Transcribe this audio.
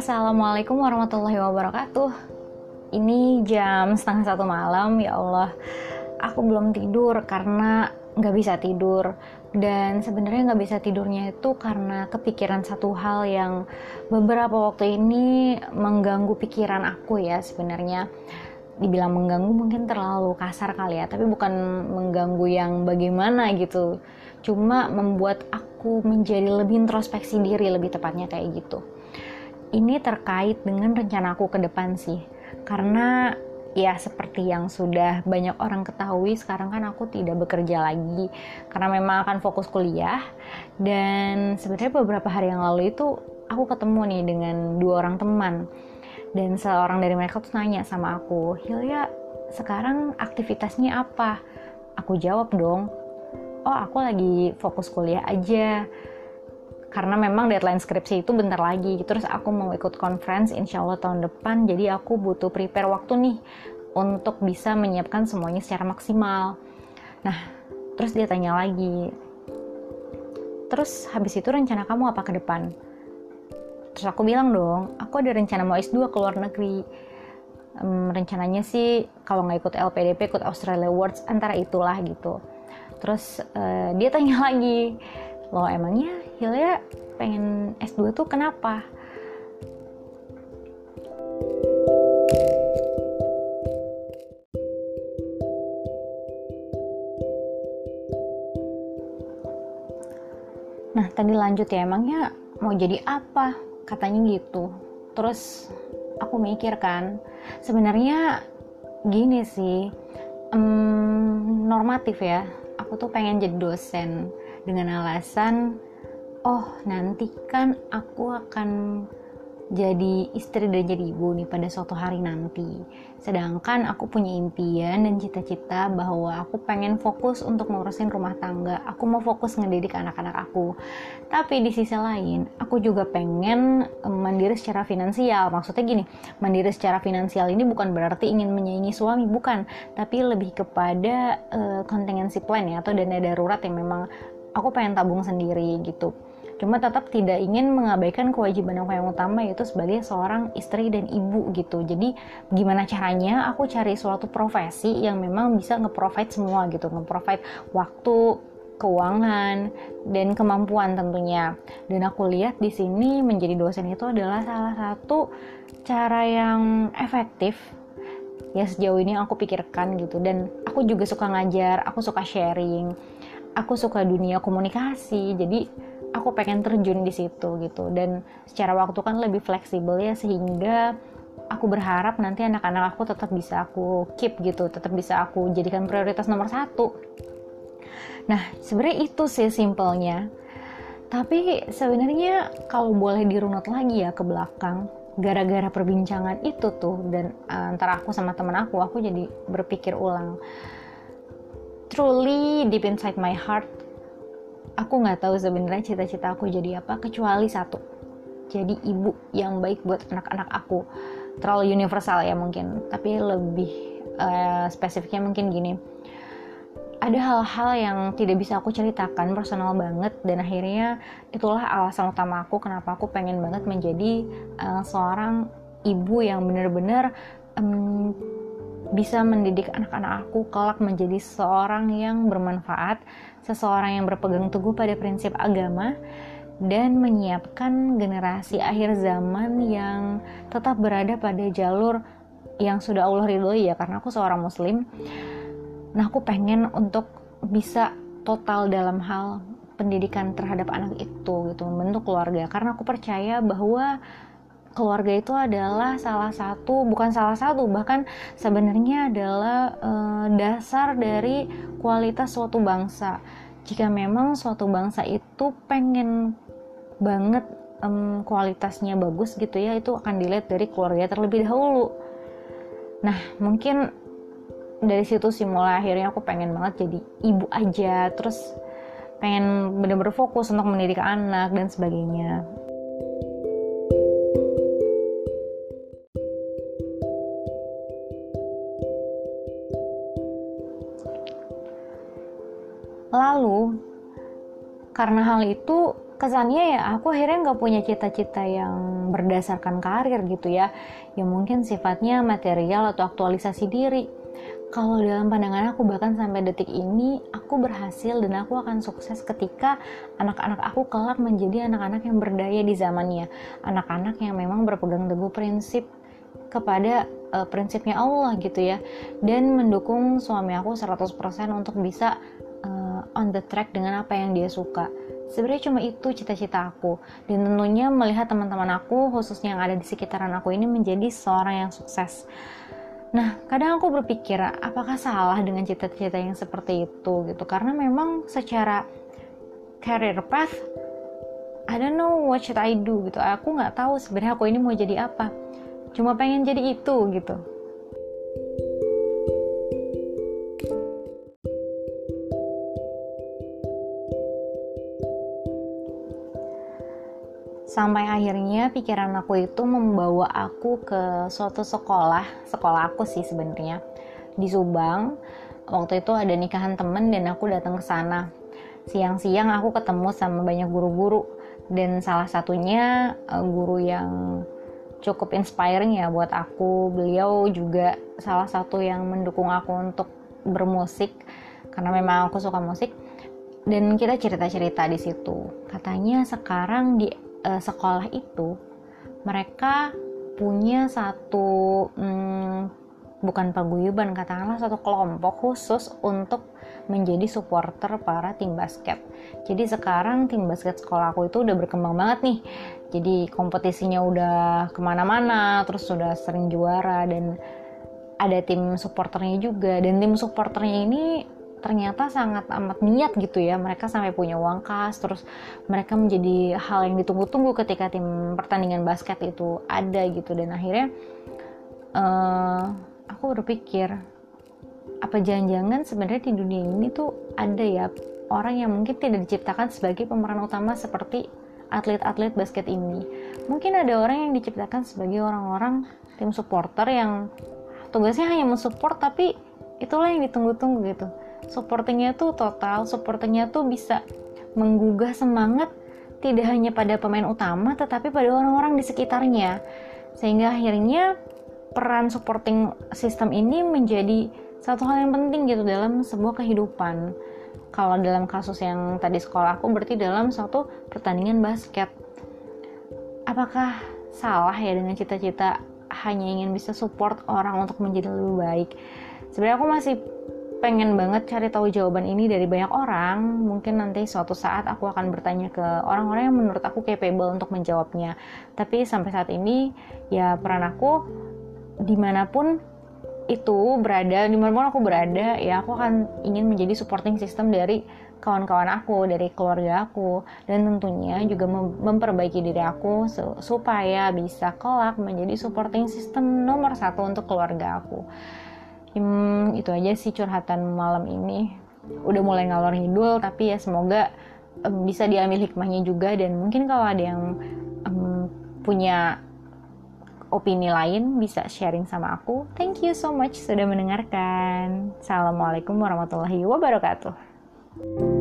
Assalamualaikum warahmatullahi wabarakatuh. Ini jam setengah satu malam, ya Allah. Aku belum tidur karena nggak bisa tidur. Dan sebenarnya nggak bisa tidurnya itu karena kepikiran satu hal yang beberapa waktu ini mengganggu pikiran aku ya sebenarnya. Dibilang mengganggu mungkin terlalu kasar kali ya, tapi bukan mengganggu yang bagaimana gitu. Cuma membuat aku menjadi lebih introspeksi diri lebih tepatnya kayak gitu ini terkait dengan rencana aku ke depan sih. Karena ya seperti yang sudah banyak orang ketahui sekarang kan aku tidak bekerja lagi. Karena memang akan fokus kuliah. Dan sebenarnya beberapa hari yang lalu itu aku ketemu nih dengan dua orang teman. Dan seorang dari mereka tuh nanya sama aku Hilya sekarang aktivitasnya apa? Aku jawab dong oh aku lagi fokus kuliah aja karena memang deadline skripsi itu bentar lagi. Terus aku mau ikut conference insya Allah tahun depan. Jadi aku butuh prepare waktu nih untuk bisa menyiapkan semuanya secara maksimal. Nah terus dia tanya lagi terus habis itu rencana kamu apa ke depan? Terus aku bilang dong aku ada rencana mau S2 ke luar negeri. Um, rencananya sih kalau nggak ikut LPDP ikut Australia Awards antara itulah gitu. Terus uh, dia tanya lagi lo emangnya Hilya pengen S2 tuh kenapa? Nah tadi lanjut ya emangnya mau jadi apa? Katanya gitu. Terus aku mikir kan, sebenarnya gini sih, um, normatif ya. Aku tuh pengen jadi dosen dengan alasan oh nanti kan aku akan jadi istri dan jadi ibu nih pada suatu hari nanti. Sedangkan aku punya impian dan cita-cita bahwa aku pengen fokus untuk ngurusin rumah tangga. Aku mau fokus ngedidik anak-anak aku. Tapi di sisi lain, aku juga pengen mandiri secara finansial. Maksudnya gini, mandiri secara finansial ini bukan berarti ingin menyaingi suami, bukan. Tapi lebih kepada uh, contingency plan ya atau dana darurat yang memang aku pengen tabung sendiri gitu cuma tetap tidak ingin mengabaikan kewajiban aku yang utama yaitu sebagai seorang istri dan ibu gitu. Jadi gimana caranya aku cari suatu profesi yang memang bisa nge-provide semua gitu. Nge-provide waktu keuangan dan kemampuan tentunya. Dan aku lihat di sini menjadi dosen itu adalah salah satu cara yang efektif ya sejauh ini aku pikirkan gitu. Dan aku juga suka ngajar aku suka sharing aku suka dunia komunikasi. Jadi aku pengen terjun di situ gitu. Dan secara waktu kan lebih fleksibel ya sehingga aku berharap nanti anak-anak aku tetap bisa aku keep gitu tetap bisa aku jadikan prioritas nomor satu. Nah sebenarnya itu sih simpelnya. Tapi sebenarnya kalau boleh dirunut lagi ya ke belakang gara-gara perbincangan itu tuh dan antara aku sama teman aku aku jadi berpikir ulang. Truly deep inside my heart aku nggak tahu sebenarnya cita-cita aku jadi apa kecuali satu jadi ibu yang baik buat anak-anak aku. Terlalu universal ya mungkin tapi lebih uh, spesifiknya mungkin gini. Ada hal-hal yang tidak bisa aku ceritakan personal banget dan akhirnya itulah alasan utama aku kenapa aku pengen banget menjadi uh, seorang ibu yang benar-benar um, bisa mendidik anak-anak aku kelak menjadi seorang yang bermanfaat, seseorang yang berpegang teguh pada prinsip agama, dan menyiapkan generasi akhir zaman yang tetap berada pada jalur yang sudah Allah ridhoi ya karena aku seorang muslim. Nah aku pengen untuk bisa total dalam hal pendidikan terhadap anak itu gitu membentuk keluarga. Karena aku percaya bahwa keluarga itu adalah salah satu bukan salah satu bahkan sebenarnya adalah uh, dasar dari kualitas suatu bangsa. Jika memang suatu bangsa itu pengen banget um, kualitasnya bagus gitu ya itu akan dilihat dari keluarga terlebih dahulu. Nah mungkin dari situ sih mulai akhirnya aku pengen banget jadi ibu aja terus pengen bener-bener fokus untuk mendidik anak dan sebagainya Lalu, karena hal itu kesannya ya aku akhirnya nggak punya cita-cita yang berdasarkan karir gitu ya. Yang mungkin sifatnya material atau aktualisasi diri. Kalau dalam pandangan aku bahkan sampai detik ini aku berhasil dan aku akan sukses ketika anak-anak aku kelak menjadi anak-anak yang berdaya di zamannya. Anak-anak yang memang berpegang teguh prinsip kepada uh, prinsipnya Allah gitu ya. Dan mendukung suami aku 100% untuk bisa on the track dengan apa yang dia suka. Sebenarnya cuma itu cita-cita aku. Dan tentunya melihat teman-teman aku khususnya yang ada di sekitaran aku ini menjadi seorang yang sukses. Nah kadang aku berpikir apakah salah dengan cita-cita yang seperti itu gitu? Karena memang secara career path I don't know what should I do gitu. Aku nggak tahu sebenarnya aku ini mau jadi apa. Cuma pengen jadi itu gitu sampai akhirnya pikiran aku itu membawa aku ke suatu sekolah sekolah aku sih sebenarnya di Subang. Waktu itu ada nikahan temen dan aku datang ke sana. Siang-siang aku ketemu sama banyak guru-guru dan salah satunya uh, guru yang cukup inspiring ya buat aku. Beliau juga salah satu yang mendukung aku untuk bermusik karena memang aku suka musik. Dan kita cerita-cerita di situ. Katanya sekarang di uh, sekolah itu mereka punya satu hmm, bukan paguyuban katakanlah satu kelompok khusus untuk menjadi supporter para tim basket. Jadi sekarang tim basket sekolah aku itu udah berkembang banget nih. Jadi kompetisinya udah ke mana-mana, terus sudah sering juara dan ada tim supporternya juga. Dan tim supporternya ini ternyata sangat amat niat gitu ya. Mereka sampai punya uang kas terus mereka menjadi hal yang ditunggu-tunggu ketika tim pertandingan basket itu ada gitu. Dan akhirnya uh, aku berpikir apa jangan-jangan sebenarnya di dunia ini tuh ada ya orang yang mungkin tidak diciptakan sebagai pemeran utama seperti atlet-atlet basket ini. Mungkin ada orang yang diciptakan sebagai orang-orang tim supporter yang tugasnya hanya mensupport tapi itulah yang ditunggu-tunggu gitu supportingnya tuh total supportingnya tuh bisa menggugah semangat tidak hanya pada pemain utama tetapi pada orang-orang di sekitarnya. Sehingga akhirnya peran supporting system ini menjadi satu hal yang penting gitu dalam sebuah kehidupan. Kalau dalam kasus yang tadi sekolah aku berarti dalam suatu pertandingan basket. Apakah salah ya dengan cita-cita hanya ingin bisa support orang untuk menjadi lebih baik? Sebenarnya aku masih pengen banget cari tahu jawaban ini dari banyak orang. Mungkin nanti suatu saat aku akan bertanya ke orang-orang yang menurut aku capable untuk menjawabnya. Tapi sampai saat ini ya peran aku di mana pun itu berada, di mana pun aku berada, ya aku akan ingin menjadi supporting system dari kawan-kawan aku, dari keluarga aku, dan tentunya juga memperbaiki diri aku supaya bisa kelak menjadi supporting system nomor satu untuk keluarga aku hmm, itu aja sih curhatan malam ini. Udah mulai ngalor ngidul tapi ya semoga um, bisa diambil hikmahnya juga. Dan mungkin kalau ada yang um, punya opini lain bisa sharing sama aku. Thank you so much sudah mendengarkan. Assalamualaikum warahmatullahi wabarakatuh